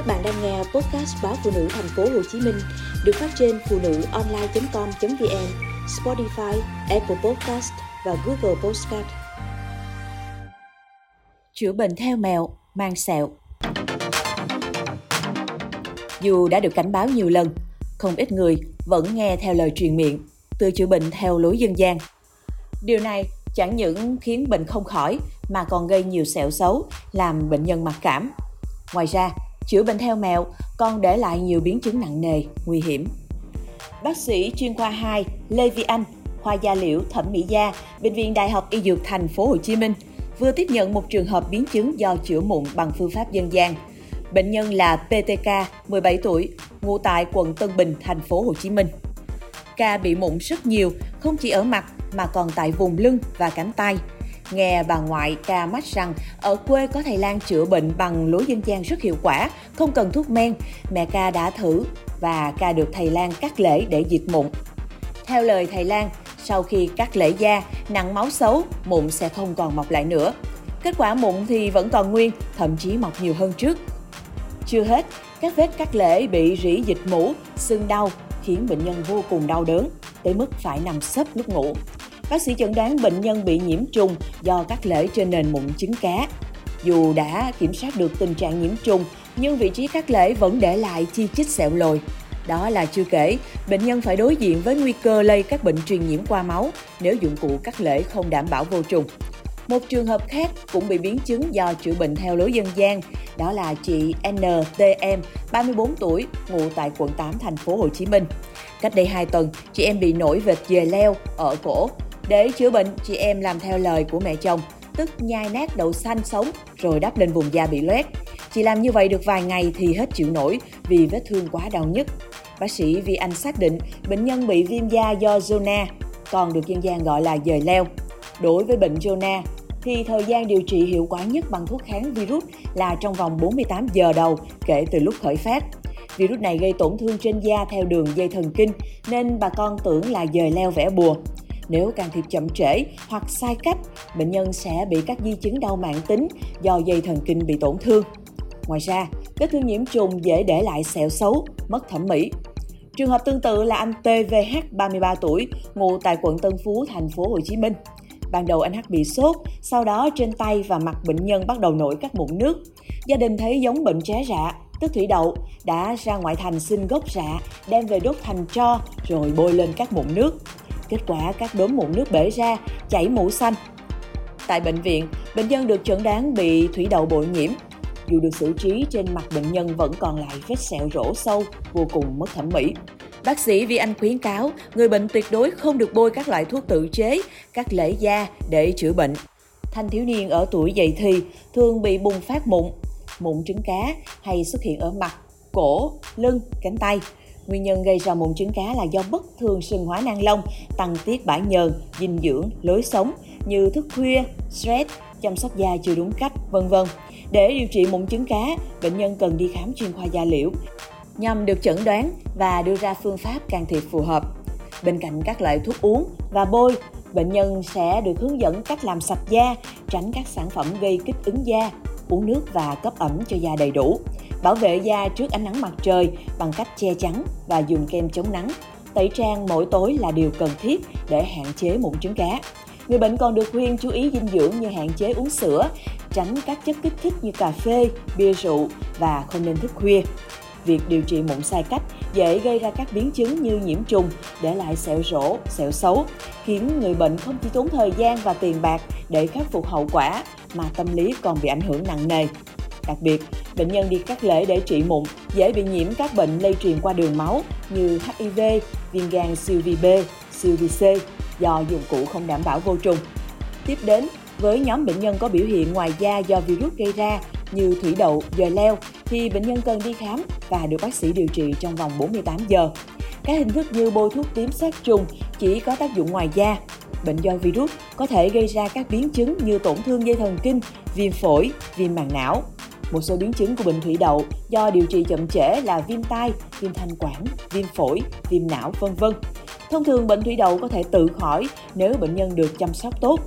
Các bạn đang nghe podcast báo phụ nữ thành phố Hồ Chí Minh được phát trên phụ nữ online.com.vn, Spotify, Apple Podcast và Google Podcast. Chữa bệnh theo mèo, mang sẹo. Dù đã được cảnh báo nhiều lần, không ít người vẫn nghe theo lời truyền miệng, từ chữa bệnh theo lối dân gian. Điều này chẳng những khiến bệnh không khỏi mà còn gây nhiều sẹo xấu, làm bệnh nhân mặc cảm. Ngoài ra, chữa bệnh theo mèo còn để lại nhiều biến chứng nặng nề, nguy hiểm. Bác sĩ chuyên khoa 2 Lê Vi Anh, khoa da liễu thẩm mỹ da, bệnh viện Đại học Y Dược Thành phố Hồ Chí Minh vừa tiếp nhận một trường hợp biến chứng do chữa mụn bằng phương pháp dân gian. Bệnh nhân là PTK, 17 tuổi, ngụ tại quận Tân Bình, thành phố Hồ Chí Minh. Ca bị mụn rất nhiều, không chỉ ở mặt mà còn tại vùng lưng và cánh tay. Nghe bà ngoại ca mách rằng ở quê có thầy Lan chữa bệnh bằng lối dân gian rất hiệu quả, không cần thuốc men. Mẹ ca đã thử và ca được thầy Lan cắt lễ để diệt mụn. Theo lời thầy Lan, sau khi cắt lễ da, nặng máu xấu, mụn sẽ không còn mọc lại nữa. Kết quả mụn thì vẫn còn nguyên, thậm chí mọc nhiều hơn trước. Chưa hết, các vết cắt lễ bị rỉ dịch mũ, sưng đau khiến bệnh nhân vô cùng đau đớn, tới mức phải nằm sấp lúc ngủ. Bác sĩ chẩn đoán bệnh nhân bị nhiễm trùng do cắt lễ trên nền mụn trứng cá. Dù đã kiểm soát được tình trạng nhiễm trùng, nhưng vị trí cắt lễ vẫn để lại chi chít sẹo lồi. Đó là chưa kể, bệnh nhân phải đối diện với nguy cơ lây các bệnh truyền nhiễm qua máu nếu dụng cụ cắt lễ không đảm bảo vô trùng. Một trường hợp khác cũng bị biến chứng do chữa bệnh theo lối dân gian, đó là chị NTM, 34 tuổi, ngụ tại quận 8 thành phố Hồ Chí Minh. Cách đây 2 tuần, chị em bị nổi vệt dề leo ở cổ. Để chữa bệnh, chị em làm theo lời của mẹ chồng, tức nhai nát đậu xanh sống rồi đắp lên vùng da bị loét. Chị làm như vậy được vài ngày thì hết chịu nổi vì vết thương quá đau nhức. Bác sĩ Vi Anh xác định bệnh nhân bị viêm da do zona, còn được dân gian gọi là dời leo. Đối với bệnh zona, thì thời gian điều trị hiệu quả nhất bằng thuốc kháng virus là trong vòng 48 giờ đầu kể từ lúc khởi phát. Virus này gây tổn thương trên da theo đường dây thần kinh nên bà con tưởng là dời leo vẽ bùa. Nếu can thiệp chậm trễ hoặc sai cách, bệnh nhân sẽ bị các di chứng đau mãn tính do dây thần kinh bị tổn thương. Ngoài ra, vết thương nhiễm trùng dễ để lại sẹo xấu, mất thẩm mỹ. Trường hợp tương tự là anh TVH 33 tuổi, ngụ tại quận Tân Phú, thành phố Hồ Chí Minh. Ban đầu anh H bị sốt, sau đó trên tay và mặt bệnh nhân bắt đầu nổi các mụn nước. Gia đình thấy giống bệnh tré rạ, tức thủy đậu, đã ra ngoại thành xin gốc rạ, đem về đốt thành tro rồi bôi lên các mụn nước. Kết quả các đốm mụn nước bể ra, chảy mũ xanh. Tại bệnh viện, bệnh nhân được chẩn đoán bị thủy đậu bội nhiễm. Dù được xử trí, trên mặt bệnh nhân vẫn còn lại vết sẹo rỗ sâu, vô cùng mất thẩm mỹ. Bác sĩ Vi Anh khuyến cáo người bệnh tuyệt đối không được bôi các loại thuốc tự chế, các lễ da để chữa bệnh. Thanh thiếu niên ở tuổi dậy thì thường bị bùng phát mụn, mụn trứng cá hay xuất hiện ở mặt, cổ, lưng, cánh tay. Nguyên nhân gây ra mụn trứng cá là do bất thường sừng hóa nang lông, tăng tiết bã nhờn, dinh dưỡng, lối sống như thức khuya, stress, chăm sóc da chưa đúng cách, vân vân. Để điều trị mụn trứng cá, bệnh nhân cần đi khám chuyên khoa da liễu nhằm được chẩn đoán và đưa ra phương pháp can thiệp phù hợp. Bên cạnh các loại thuốc uống và bôi, bệnh nhân sẽ được hướng dẫn cách làm sạch da, tránh các sản phẩm gây kích ứng da, uống nước và cấp ẩm cho da đầy đủ, bảo vệ da trước ánh nắng mặt trời bằng cách che chắn và dùng kem chống nắng. Tẩy trang mỗi tối là điều cần thiết để hạn chế mụn trứng cá. Người bệnh còn được khuyên chú ý dinh dưỡng như hạn chế uống sữa, tránh các chất kích thích như cà phê, bia rượu và không nên thức khuya. Việc điều trị mụn sai cách dễ gây ra các biến chứng như nhiễm trùng, để lại sẹo rỗ, sẹo xấu, khiến người bệnh không chỉ tốn thời gian và tiền bạc để khắc phục hậu quả mà tâm lý còn bị ảnh hưởng nặng nề. Đặc biệt, bệnh nhân đi cắt lễ để trị mụn dễ bị nhiễm các bệnh lây truyền qua đường máu như HIV, viêm gan siêu vi B, siêu vi C do dụng cụ không đảm bảo vô trùng. Tiếp đến, với nhóm bệnh nhân có biểu hiện ngoài da do virus gây ra như thủy đậu, dời leo thì bệnh nhân cần đi khám và được bác sĩ điều trị trong vòng 48 giờ. Các hình thức như bôi thuốc tím sát trùng chỉ có tác dụng ngoài da. Bệnh do virus có thể gây ra các biến chứng như tổn thương dây thần kinh, viêm phổi, viêm màng não. Một số biến chứng của bệnh thủy đậu do điều trị chậm trễ là viêm tai, viêm thanh quản, viêm phổi, viêm não vân vân. Thông thường bệnh thủy đậu có thể tự khỏi nếu bệnh nhân được chăm sóc tốt.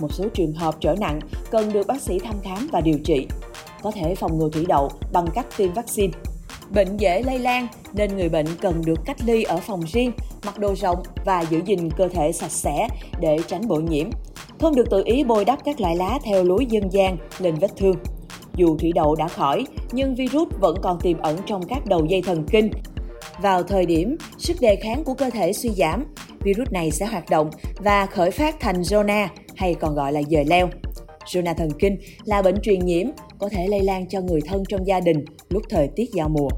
Một số trường hợp trở nặng cần được bác sĩ thăm khám và điều trị. có thể phòng ngừa thủy đậu bằng cách tiêm vaccine. Bệnh dễ lây lan nên người bệnh cần được cách ly ở phòng riêng, mặc đồ rộng và giữ gìn cơ thể sạch sẽ để tránh bội nhiễm. Không được tự ý bôi đắp các loại lá theo lối dân gian lên vết thương. Dù thủy đậu đã khỏi, nhưng virus vẫn còn tiềm ẩn trong các đầu dây thần kinh. Vào thời điểm sức đề kháng của cơ thể suy giảm, virus này sẽ hoạt động và khởi phát thành zona hay còn gọi là dời leo. Zona thần kinh là bệnh truyền nhiễm có thể lây lan cho người thân trong gia đình lúc thời tiết giao mùa.